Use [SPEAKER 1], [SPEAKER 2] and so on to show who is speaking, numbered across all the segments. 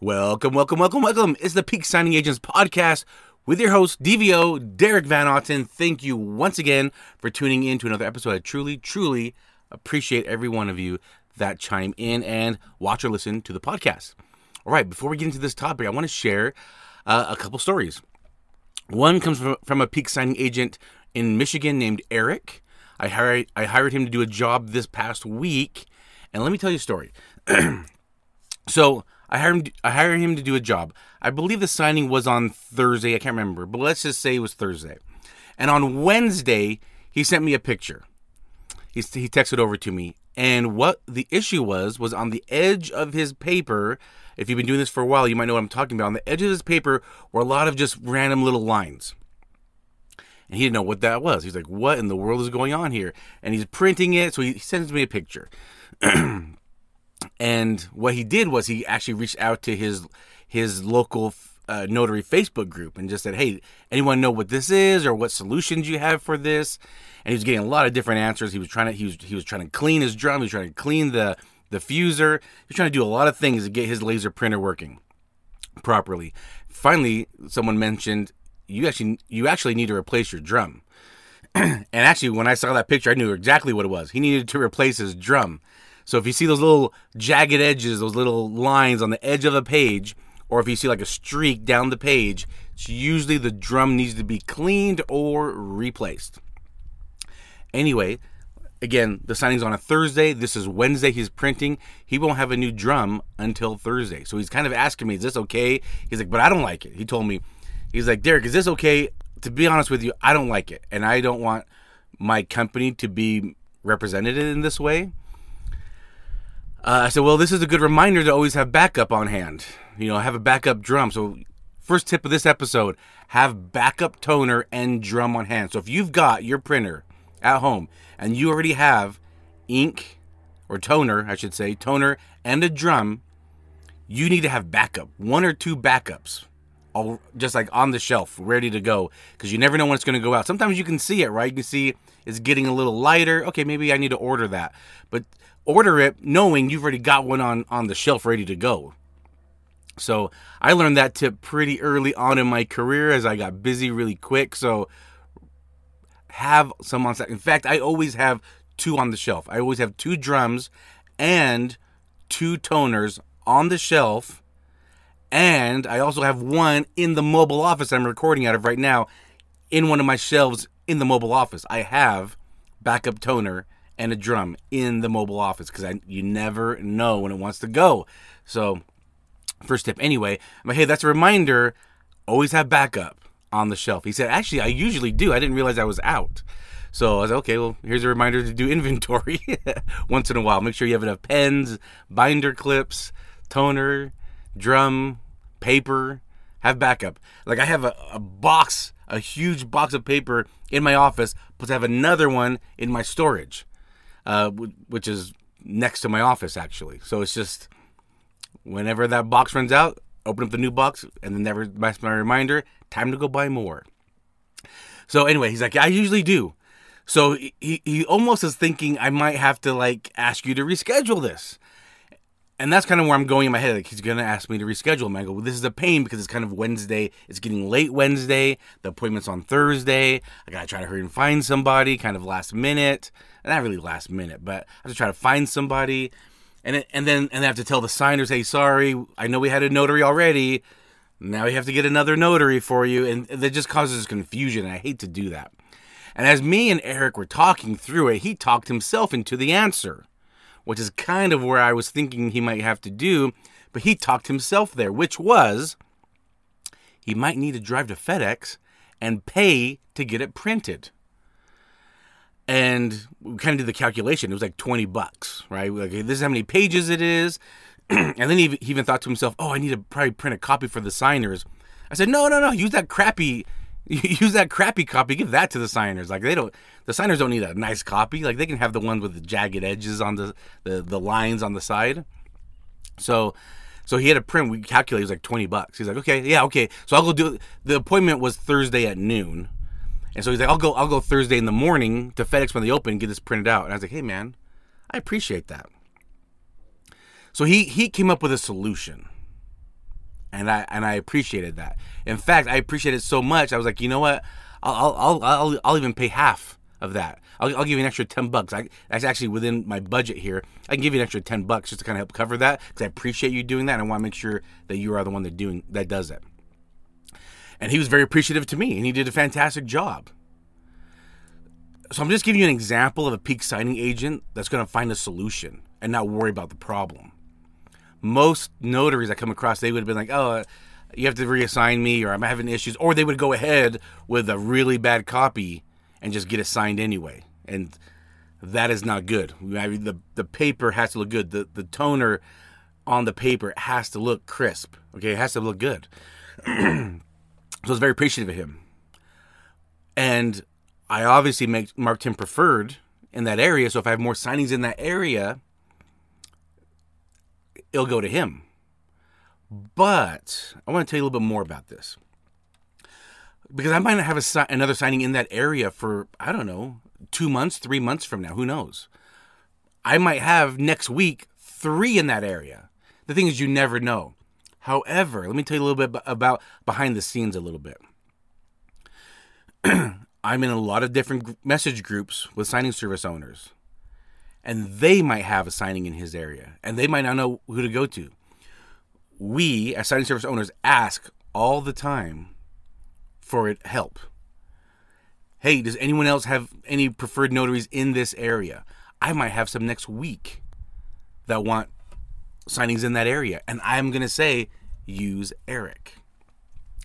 [SPEAKER 1] Welcome, welcome, welcome, welcome. It's the Peak Signing Agents podcast with your host, DVO Derek Van Otten. Thank you once again for tuning in to another episode. I truly, truly appreciate every one of you that chime in and watch or listen to the podcast. All right, before we get into this topic, I want to share uh, a couple stories. One comes from, from a peak signing agent in Michigan named Eric. I hired, I hired him to do a job this past week. And let me tell you a story. so I hired, him, I hired him to do a job. I believe the signing was on Thursday. I can't remember, but let's just say it was Thursday. And on Wednesday, he sent me a picture. He, he texted over to me. And what the issue was, was on the edge of his paper. If you've been doing this for a while, you might know what I'm talking about. On the edge of his paper were a lot of just random little lines. And he didn't know what that was. He's like, what in the world is going on here? And he's printing it. So he sends me a picture. and what he did was he actually reached out to his his local uh, notary Facebook group and just said, "Hey, anyone know what this is or what solutions you have for this?" And he was getting a lot of different answers. He was trying to he was he was trying to clean his drum. He was trying to clean the the fuser. He was trying to do a lot of things to get his laser printer working properly. Finally, someone mentioned you actually you actually need to replace your drum. and actually, when I saw that picture, I knew exactly what it was. He needed to replace his drum. So if you see those little jagged edges, those little lines on the edge of the page, or if you see like a streak down the page, it's usually the drum needs to be cleaned or replaced. Anyway, again, the signing's on a Thursday. This is Wednesday. He's printing. He won't have a new drum until Thursday. So he's kind of asking me, "Is this okay?" He's like, "But I don't like it." He told me, he's like, "Derek, is this okay?" To be honest with you, I don't like it, and I don't want my company to be represented in this way. Uh, I said, well, this is a good reminder to always have backup on hand. You know, have a backup drum. So, first tip of this episode have backup toner and drum on hand. So, if you've got your printer at home and you already have ink or toner, I should say, toner and a drum, you need to have backup. One or two backups. All just like on the shelf, ready to go, because you never know when it's going to go out. Sometimes you can see it, right? You can see it's getting a little lighter. Okay, maybe I need to order that. But order it knowing you've already got one on on the shelf ready to go. So I learned that tip pretty early on in my career as I got busy really quick. So have some on set. In fact, I always have two on the shelf. I always have two drums and two toners on the shelf. And I also have one in the mobile office I'm recording out of right now in one of my shelves in the mobile office. I have backup toner and a drum in the mobile office because you never know when it wants to go. So, first tip anyway, but hey, that's a reminder always have backup on the shelf. He said, actually, I usually do. I didn't realize I was out. So I was like, okay, well, here's a reminder to do inventory once in a while. Make sure you have enough pens, binder clips, toner, drum, paper. Have backup. Like I have a, a box, a huge box of paper in my office, plus I have another one in my storage uh, which is next to my office actually. So it's just whenever that box runs out, open up the new box, and then never my reminder. Time to go buy more. So anyway, he's like, I usually do. So he, he almost is thinking I might have to like ask you to reschedule this and that's kind of where I'm going in my head. Like he's gonna ask me to reschedule. And I go, well, this is a pain because it's kind of Wednesday. It's getting late Wednesday. The appointment's on Thursday. I gotta try to hurry and find somebody, kind of last minute. Not really last minute, but I have to try to find somebody. And it, and then and I have to tell the signers, hey, sorry, I know we had a notary already. Now we have to get another notary for you, and that just causes confusion. And I hate to do that. And as me and Eric were talking through it, he talked himself into the answer which is kind of where I was thinking he might have to do, but he talked himself there, which was he might need to drive to FedEx and pay to get it printed. And we kind of did the calculation. It was like 20 bucks, right? Like, this is how many pages it is. and then he even thought to himself, oh, I need to probably print a copy for the signers. I said, no, no, no. Use that crappy use that crappy copy, give that to the signers. Like they don't, the signers don't need a nice copy. Like they can have the ones with the jagged edges on the the, the lines on the side. So, so he had a print. We calculated it was like twenty bucks. He's like, okay, yeah, okay. So I'll go do. It. The appointment was Thursday at noon, and so he's like, I'll go. I'll go Thursday in the morning to FedEx when they open and get this printed out. And I was like, hey man, I appreciate that. So he he came up with a solution. and I and I appreciated that. In fact, I appreciated it so much. I was like, you know what? I'll I'll I'll, I'll even pay half of that. I'll, I'll give you an extra ten bucks. I, that's actually within my budget here. I can give you an extra ten bucks just to kind of help cover that because I appreciate you doing that. and I want to make sure that you are the one that doing that does it. And he was very appreciative to me, and he did a fantastic job. So I'm just giving you an example of a peak signing agent that's going to find a solution and not worry about the problem. Most notaries I come across, they would have been like, "Oh, you have to reassign me," or "I'm having issues," or they would go ahead with a really bad copy and just get it signed anyway, and that is not good. The the paper has to look good. The the toner on the paper has to look crisp. Okay, it has to look good. so I was very appreciative of him, and I obviously make, marked him preferred in that area. So if I have more signings in that area, it'll go to him. But I want to tell you a little bit more about this because I might not have a, another signing in that area for I don't know two months, three months from now. Who knows? I might have next week three in that area. The thing is, you never know. However, let me tell you a little bit about behind the scenes a little bit. I'm in a lot of different message groups with signing service owners and they might have a signing in his area and they might not know who to go to. We, as signing service owners, ask all the time for it help. Hey, does anyone else have any preferred notaries in this area? I might have some next week that want signings in that area. And I'm going to say, use Eric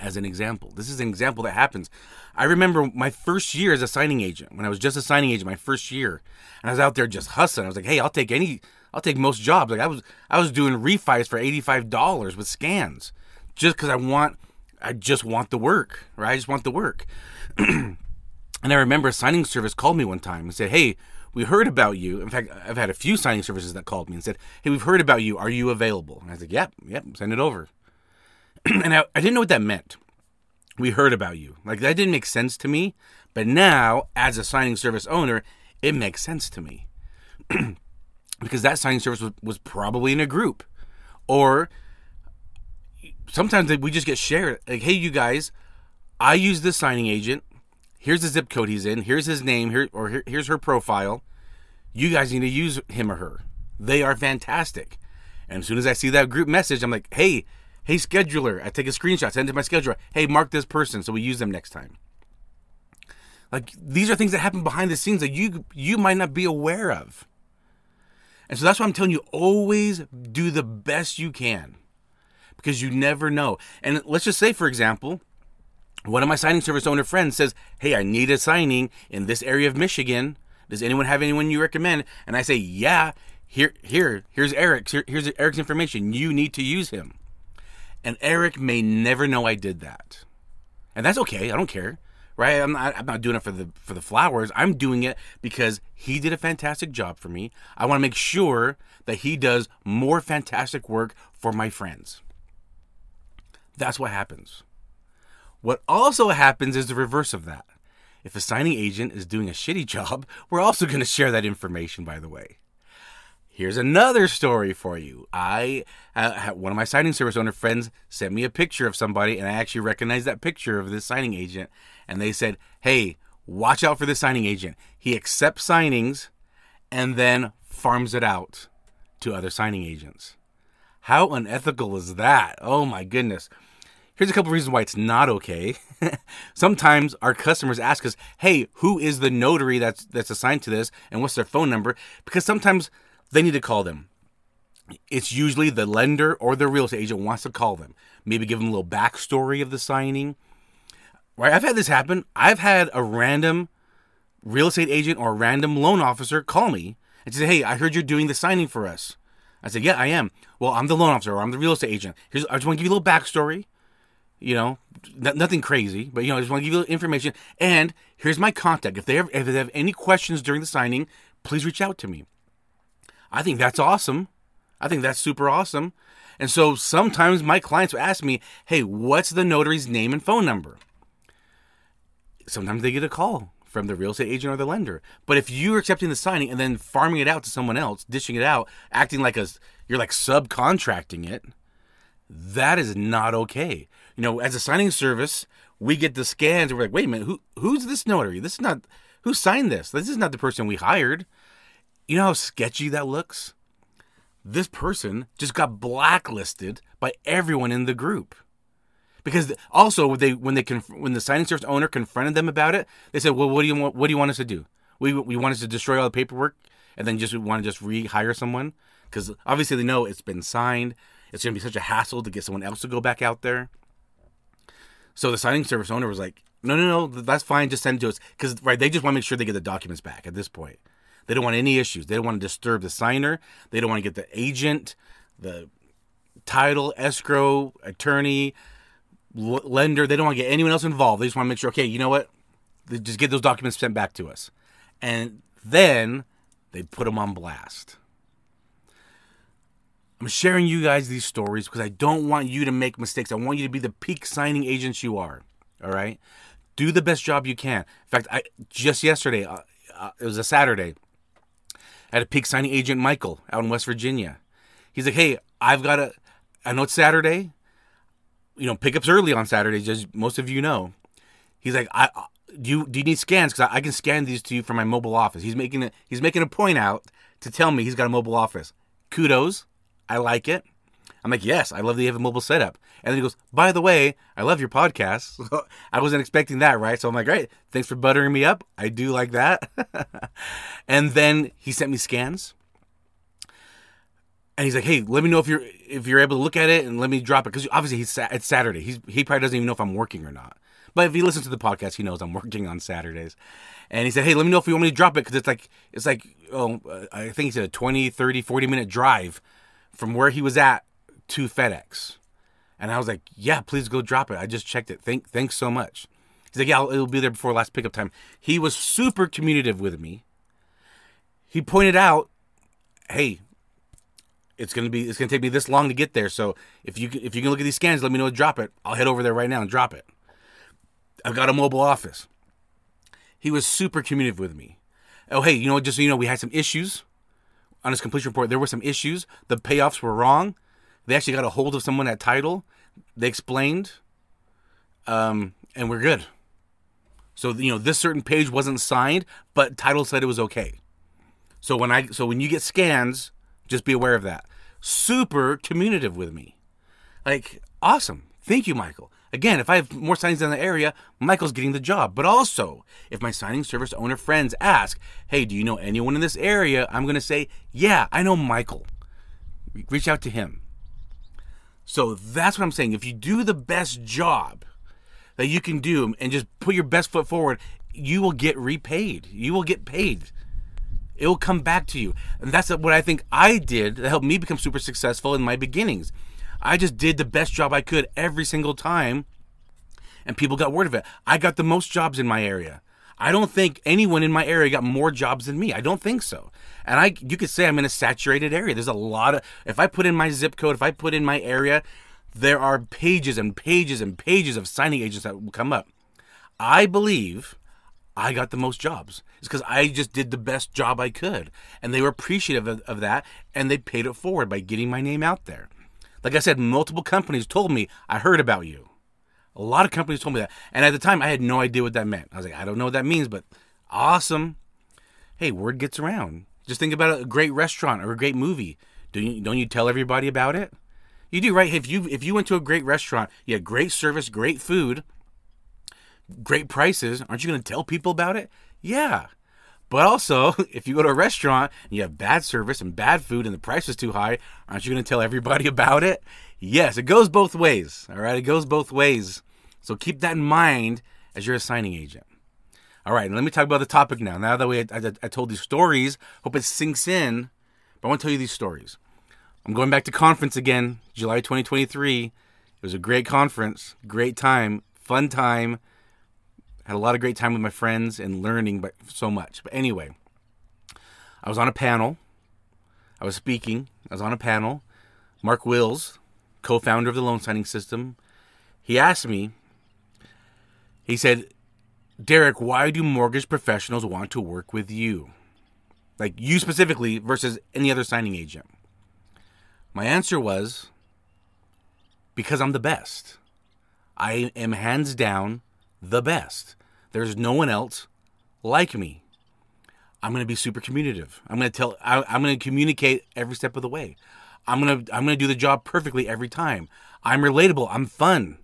[SPEAKER 1] as an example. This is an example that happens. I remember my first year as a signing agent, when I was just a signing agent, my first year, and I was out there just hustling. I was like, "Hey, I'll take any, I'll take most jobs." Like I was, I was doing refis for eighty five dollars with scans, just because I want, I just want the work, right? I just want the work. and I remember a signing service called me one time and said, "Hey, we heard about you. In fact, I've had a few signing services that called me and said, "Hey, we've heard about you. Are you available?" And I said, "Yep, yep, send it over." and I, I didn't know what that meant. We heard about you. Like that didn't make sense to me. But now, as a signing service owner, it makes sense to me. because that signing service was, was probably in a group. Or sometimes we just get shared like, hey, you guys, I use this signing agent. Here's the zip code he's in. Here's his name. Here or here, here's her profile. You guys need to use him or her. They are fantastic. And as soon as I see that group message, I'm like, hey, Hey, scheduler, I take a screenshot, send it to my scheduler. Hey, mark this person so we use them next time. Like these are things that happen behind the scenes that you you might not be aware of. And so that's why I'm telling you always do the best you can because you never know. And let's just say for example, one of my signing service owner friends says, "Hey, I need a signing in this area of Michigan. Does anyone have anyone you recommend?" And I say, "Yeah, here here here's Eric's here, here's Eric's information. You need to use him." And Eric may never know I did that. And that's okay. I don't care. Right? I'm not I'm not doing it for the for the flowers. I'm doing it because he did a fantastic job for me. I want to make sure that he does more fantastic work for my friends. That's what happens. What also happens is the reverse of that. If a signing agent is doing a shitty job, we're also going to share that information, by the way. Here's another story for you. I uh, one of my signing service owner friends sent me a picture of somebody, and I actually recognized that picture of this signing agent. And they said, "Hey, watch out for this signing agent. He accepts signings, and then farms it out to other signing agents. How unethical is that? Oh my goodness." Here's a couple reasons why it's not okay. Sometimes our customers ask us, "Hey, who is the notary that's that's assigned to this, and what's their phone number?" Because sometimes they need to call them. It's usually the lender or the real estate agent wants to call them. Maybe give them a little backstory of the signing. Right? I've had this happen. I've had a random real estate agent or a random loan officer call me and say, "Hey, I heard you're doing the signing for us." I said, "Yeah, I am." Well, I'm the loan officer or I'm the real estate agent. Here's, I just want to give you a little backstory. You know, n- nothing crazy, but you know, I just want to give you information. And here's my contact. If they have, if they have any questions during the signing, please reach out to me. I think that's awesome. I think that's super awesome. And so sometimes my clients will ask me, hey, what's the notary's name and phone number? Sometimes they get a call from the real estate agent or the lender. But if you're accepting the signing and then farming it out to someone else, dishing it out, acting like a you're like subcontracting it, That is not okay. You know, as a signing service, we get the scans and we're like, wait a minute, who who's this notary? This is not who signed this. This is not the person we hired. You know how sketchy that looks? This person just got blacklisted by everyone in the group. Because also they when they when the signing service owner confronted them about it, they said, "Well, what do you want? What do you want us to do? We we want us to destroy all the paperwork and then just want to just rehire someone because obviously they know it's been signed. It's going to be such a hassle to get someone else to go back out there. So the signing service owner was like, "No, no, no, that's fine. Just send it to us because right, they just want to make sure they get the documents back at this point. They don't want any issues. They don't want to disturb the signer. They don't want to get the agent, the title, escrow, attorney, lender. They don't want to get anyone else involved. They just want to make sure, okay, you know what? They just get those documents sent back to us. And then they put them on blast. I'm sharing you guys these stories because I don't want you to make mistakes. I want you to be the peak signing agents you are. All right? Do the best job you can. In fact, I just yesterday, uh, uh, it was a Saturday, I had a peak signing agent, Michael, out in West Virginia. He's like, hey, I've got a, I know it's Saturday you know, pickups early on Saturdays, as most of you know. He's like, I do you do you need scans? Because I, I, can scan these to you from my mobile office. He's making a, he's making a point out to tell me he's got a mobile office. Kudos, I like it. I'm like, yes, I love that you have a mobile setup. And then he goes, by the way, I love your podcast. I wasn't expecting that, right? So I'm like, great, thanks for buttering me up. I do like that. and then he sent me scans and he's like, "Hey, let me know if you're if you're able to look at it and let me drop it because obviously he's it's Saturday. He's he probably doesn't even know if I'm working or not. But if he listens to the podcast, he knows I'm working on Saturdays. And he said, "Hey, let me know if you want me to drop it because it's like it's like oh, uh, I think he said a 20, 30, 40 minute drive from where he was at to FedEx." And I was like, "Yeah, please go drop it. I just checked it. Thank thanks so much." He's like, "Yeah, it'll be there before last pickup time." He was super communicative with me. He pointed out, "Hey, it's gonna be it's gonna take me this long to get there. So if you if you can look at these scans, let me know drop it. I'll head over there right now and drop it. I've got a mobile office. He was super communicative with me. Oh hey, you know just so you know, we had some issues on his completion report. There were some issues. The payoffs were wrong. They actually got a hold of someone at title. They explained, um, and we're good. So you know this certain page wasn't signed, but title said it was okay. So when I so when you get scans just be aware of that. Super communicative with me. Like, awesome. Thank you, Michael. Again, if I have more signings in the area, Michael's getting the job. But also, if my signing service owner friends ask, hey, do you know anyone in this area? I'm going to say, yeah, I know Michael. Reach out to him. So that's what I'm saying. If you do the best job that you can do and just put your best foot forward, you will get repaid. You will get paid. It will come back to you. And that's what I think I did that helped me become super successful in my beginnings. I just did the best job I could every single time, and people got word of it. I got the most jobs in my area. I don't think anyone in my area got more jobs than me. I don't think so. And I you could say I'm in a saturated area. There's a lot of if I put in my zip code, if I put in my area, there are pages and pages and pages of signing agents that will come up. I believe I got the most jobs. It's because I just did the best job I could. And they were appreciative of, of, that and they paid it forward by getting my name out there. Like I said, multiple companies told me, I heard about you. A lot of companies told me that. And at the time, I had no idea what that meant. I was like, I don't know what that means, but awesome. Hey, word gets around. Just think about a great restaurant or a great movie. Don't you, don't you tell everybody about it? You do, right? If you if you went to a great restaurant, you had great service, great food, great prices, aren't you going to tell people about it? Yeah. But also, if you go to a restaurant and you have bad service and bad food and the price is too high, aren't you going to tell everybody about it? Yes, it goes both ways. All right, it goes both ways. So keep that in mind as you're a signing agent. All right, let me talk about the topic now. Now that we, I, I, I told these stories, hope it sinks in. But I want to tell you these stories. I'm going back to conference again, July 2023. It was a great conference, great time, fun time had a lot of great time with my friends and learning but so much. But anyway, I was on a panel. I was speaking. I was on a panel. Mark Wills, co-founder of the loan signing system, he asked me. He said, "Derek, why do mortgage professionals want to work with you? Like you specifically versus any other signing agent?" My answer was, because I'm the best. I am hands down the best. There's no one else like me. I'm going to be super communicative. I'm going to tell I, I'm going to communicate every step of the way. I'm going to I'm going to do the job perfectly every time. I'm relatable. I'm fun.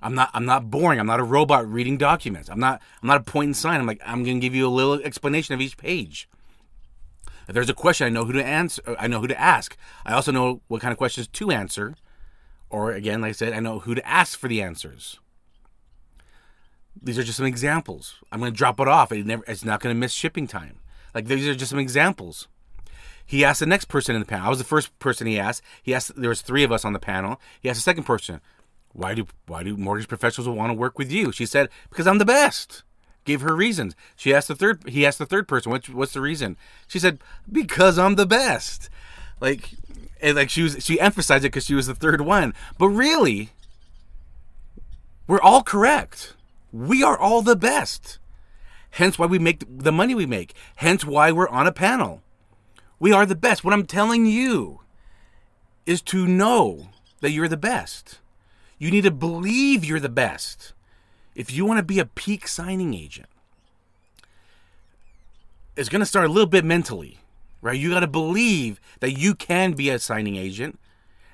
[SPEAKER 1] I'm not I'm not boring. I'm not a robot reading documents. I'm not I'm not a point and sign. I'm like I'm going to give you a little explanation of each page. If there's a question, I know who to answer. I know who to ask. I also know what kind of questions to answer. Or again, like I said, I know who to ask for the answers. These are just some examples. I'm going to drop it off. It never, it's not going to miss shipping time. Like these are just some examples. He asked the next person in the panel. I was the first person he asked. He asked. There was three of us on the panel. He asked the second person, "Why do why do mortgage professionals want to work with you?" She said, "Because I'm the best." Gave her reasons. She asked the third. He asked the third person, "What's what's the reason?" She said, "Because I'm the best." Like, and like she was she emphasized it because she was the third one. But really, we're all correct. We are all the best. Hence why we make the money we make. Hence why we're on a panel. We are the best. What I'm telling you is to know that you're the best. You need to believe you're the best. If you want to be a peak signing agent, it's going to start a little bit mentally, right? You got to believe that you can be a signing agent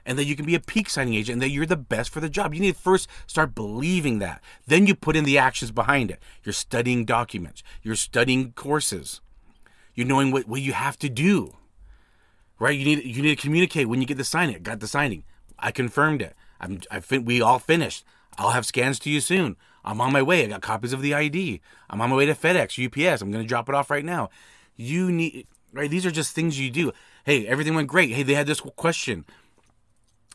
[SPEAKER 1] and that you can be a peak signing agent and that you're the best for the job. You need to first start believing that. Then you put in the actions behind it. You're studying documents, you're studying courses, you're knowing what, what you have to do. Right? You need you need to communicate when you get the signing. Got the signing. I confirmed it. I'm I fin- we all finished. I'll have scans to you soon. I'm on my way. I got copies of the ID. I'm on my way to FedEx, UPS. I'm going to drop it off right now. You need right. These are just things you do. Hey, everything went great. Hey, they had this question.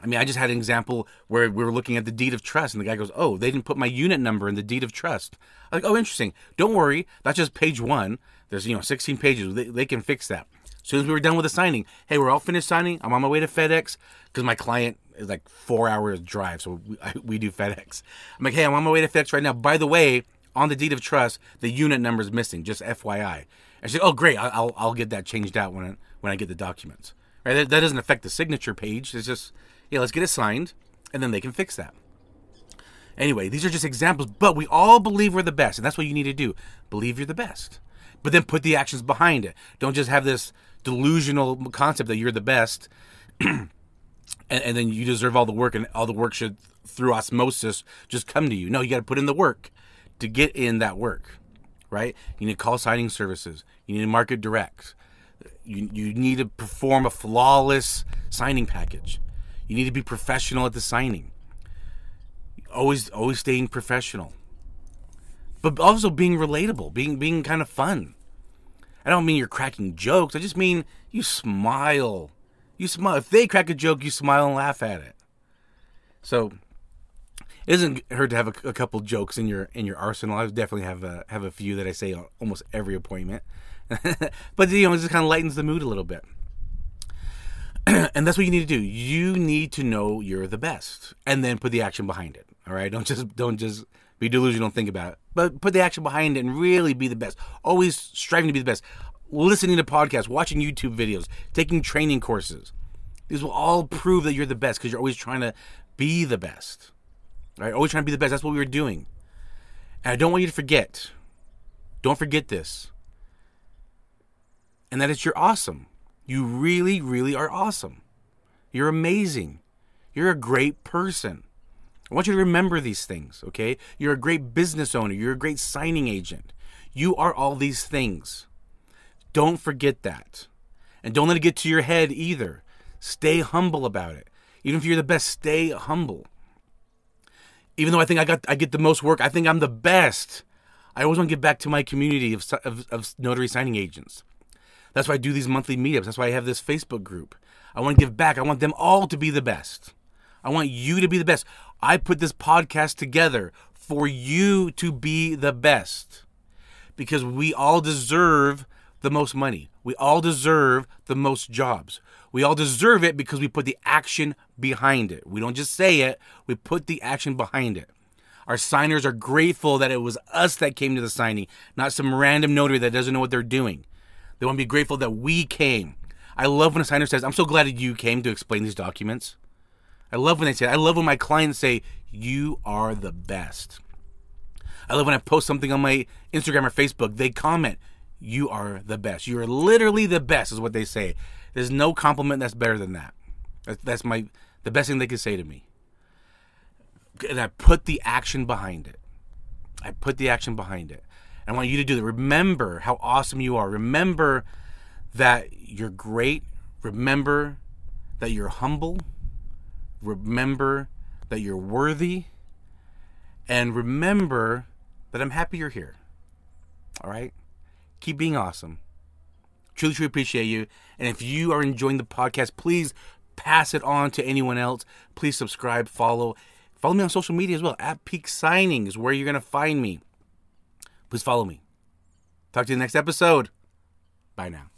[SPEAKER 1] I mean, I just had an example where we were looking at the deed of trust, and the guy goes, "Oh, they didn't put my unit number in the deed of trust." I'm like, "Oh, interesting. Don't worry. That's just page one. There's you know 16 pages. They, they can fix that." As soon as we were done with the signing, hey, we're all finished signing. I'm on my way to FedEx because my client is like four hours drive, so we, I, we do FedEx. I'm like, hey, I'm on my way to FedEx right now. By the way, on the deed of trust, the unit number is missing. Just FYI. And she said, oh, great. I'll, I'll get that changed out when I, when I get the documents. Right? That, that doesn't affect the signature page. It's just yeah, let's get it signed, and then they can fix that. Anyway, these are just examples, but we all believe we're the best, and that's what you need to do. Believe you're the best. But then put the actions behind it. Don't just have this delusional concept that you're the best and, and, then you deserve all the work and all the work should through osmosis just come to you. No, you got to put in the work to get in that work, right? You need to call signing services. You need to market direct. You, you need to perform a flawless signing package. You need to be professional at the signing. Always, always staying professional, but also being relatable, being being kind of fun. I don't mean you're cracking jokes. I just mean you smile. You smile. If they crack a joke, you smile and laugh at it. So it doesn't hurt to have a, a couple jokes in your in your arsenal. I definitely have a, have a few that I say on almost every appointment. but you know, it just kind of lightens the mood a little bit. and that's what you need to do. You need to know you're the best, and then put the action behind it. All right, don't just don't just be delusional. Think about it, but put the action behind it and really be the best. Always striving to be the best. Listening to podcasts, watching YouTube videos, taking training courses. These will all prove that you're the best because you're always trying to be the best. Right? Always trying to be the best. That's what we were doing. And I don't want you to forget. Don't forget this. And that is you're awesome. You really, really are awesome. You're amazing. You're a great person. I want you to remember these things, okay? You're a great business owner. You're a great signing agent. You are all these things. Don't forget that. And don't let it get to your head either. Stay humble about it. Even if you're the best, stay humble. Even though I think I got I get the most work, I think I'm the best. I always want to give back to my community of, of, of notary signing agents. That's why I do these monthly meetups. That's why I have this Facebook group. I want to give back. I want them all to be the best. I want you to be the best. I put this podcast together for you to be the best because we all deserve the most money. We all deserve the most jobs. We all deserve it because we put the action behind it. We don't just say it, we put the action behind it. Our signers are grateful that it was us that came to the signing, not some random notary that doesn't know what they're doing. They want to be grateful that we came. I love when a signer says, I'm so glad that you came to explain these documents. I love when they say. I love when my clients say, "You are the best." I love when I post something on my Instagram or Facebook. They comment, "You are the best. You are literally the best," is what they say. There's no compliment that's better than that. That's, my the best thing they can say to me. And I put the action behind it. I put the action behind it. I want you to do that. Remember how awesome you are. Remember that you're great. Remember that you're humble. Remember that you're worthy. And remember that I'm happy you're here. All right? Keep being awesome. Truly, truly appreciate you. And if you are enjoying the podcast, please pass it on to anyone else. Please subscribe, follow. Follow me on social media as well. At Peak Signings, where you're going to find me. Please follow me. Talk to you next episode. Bye now.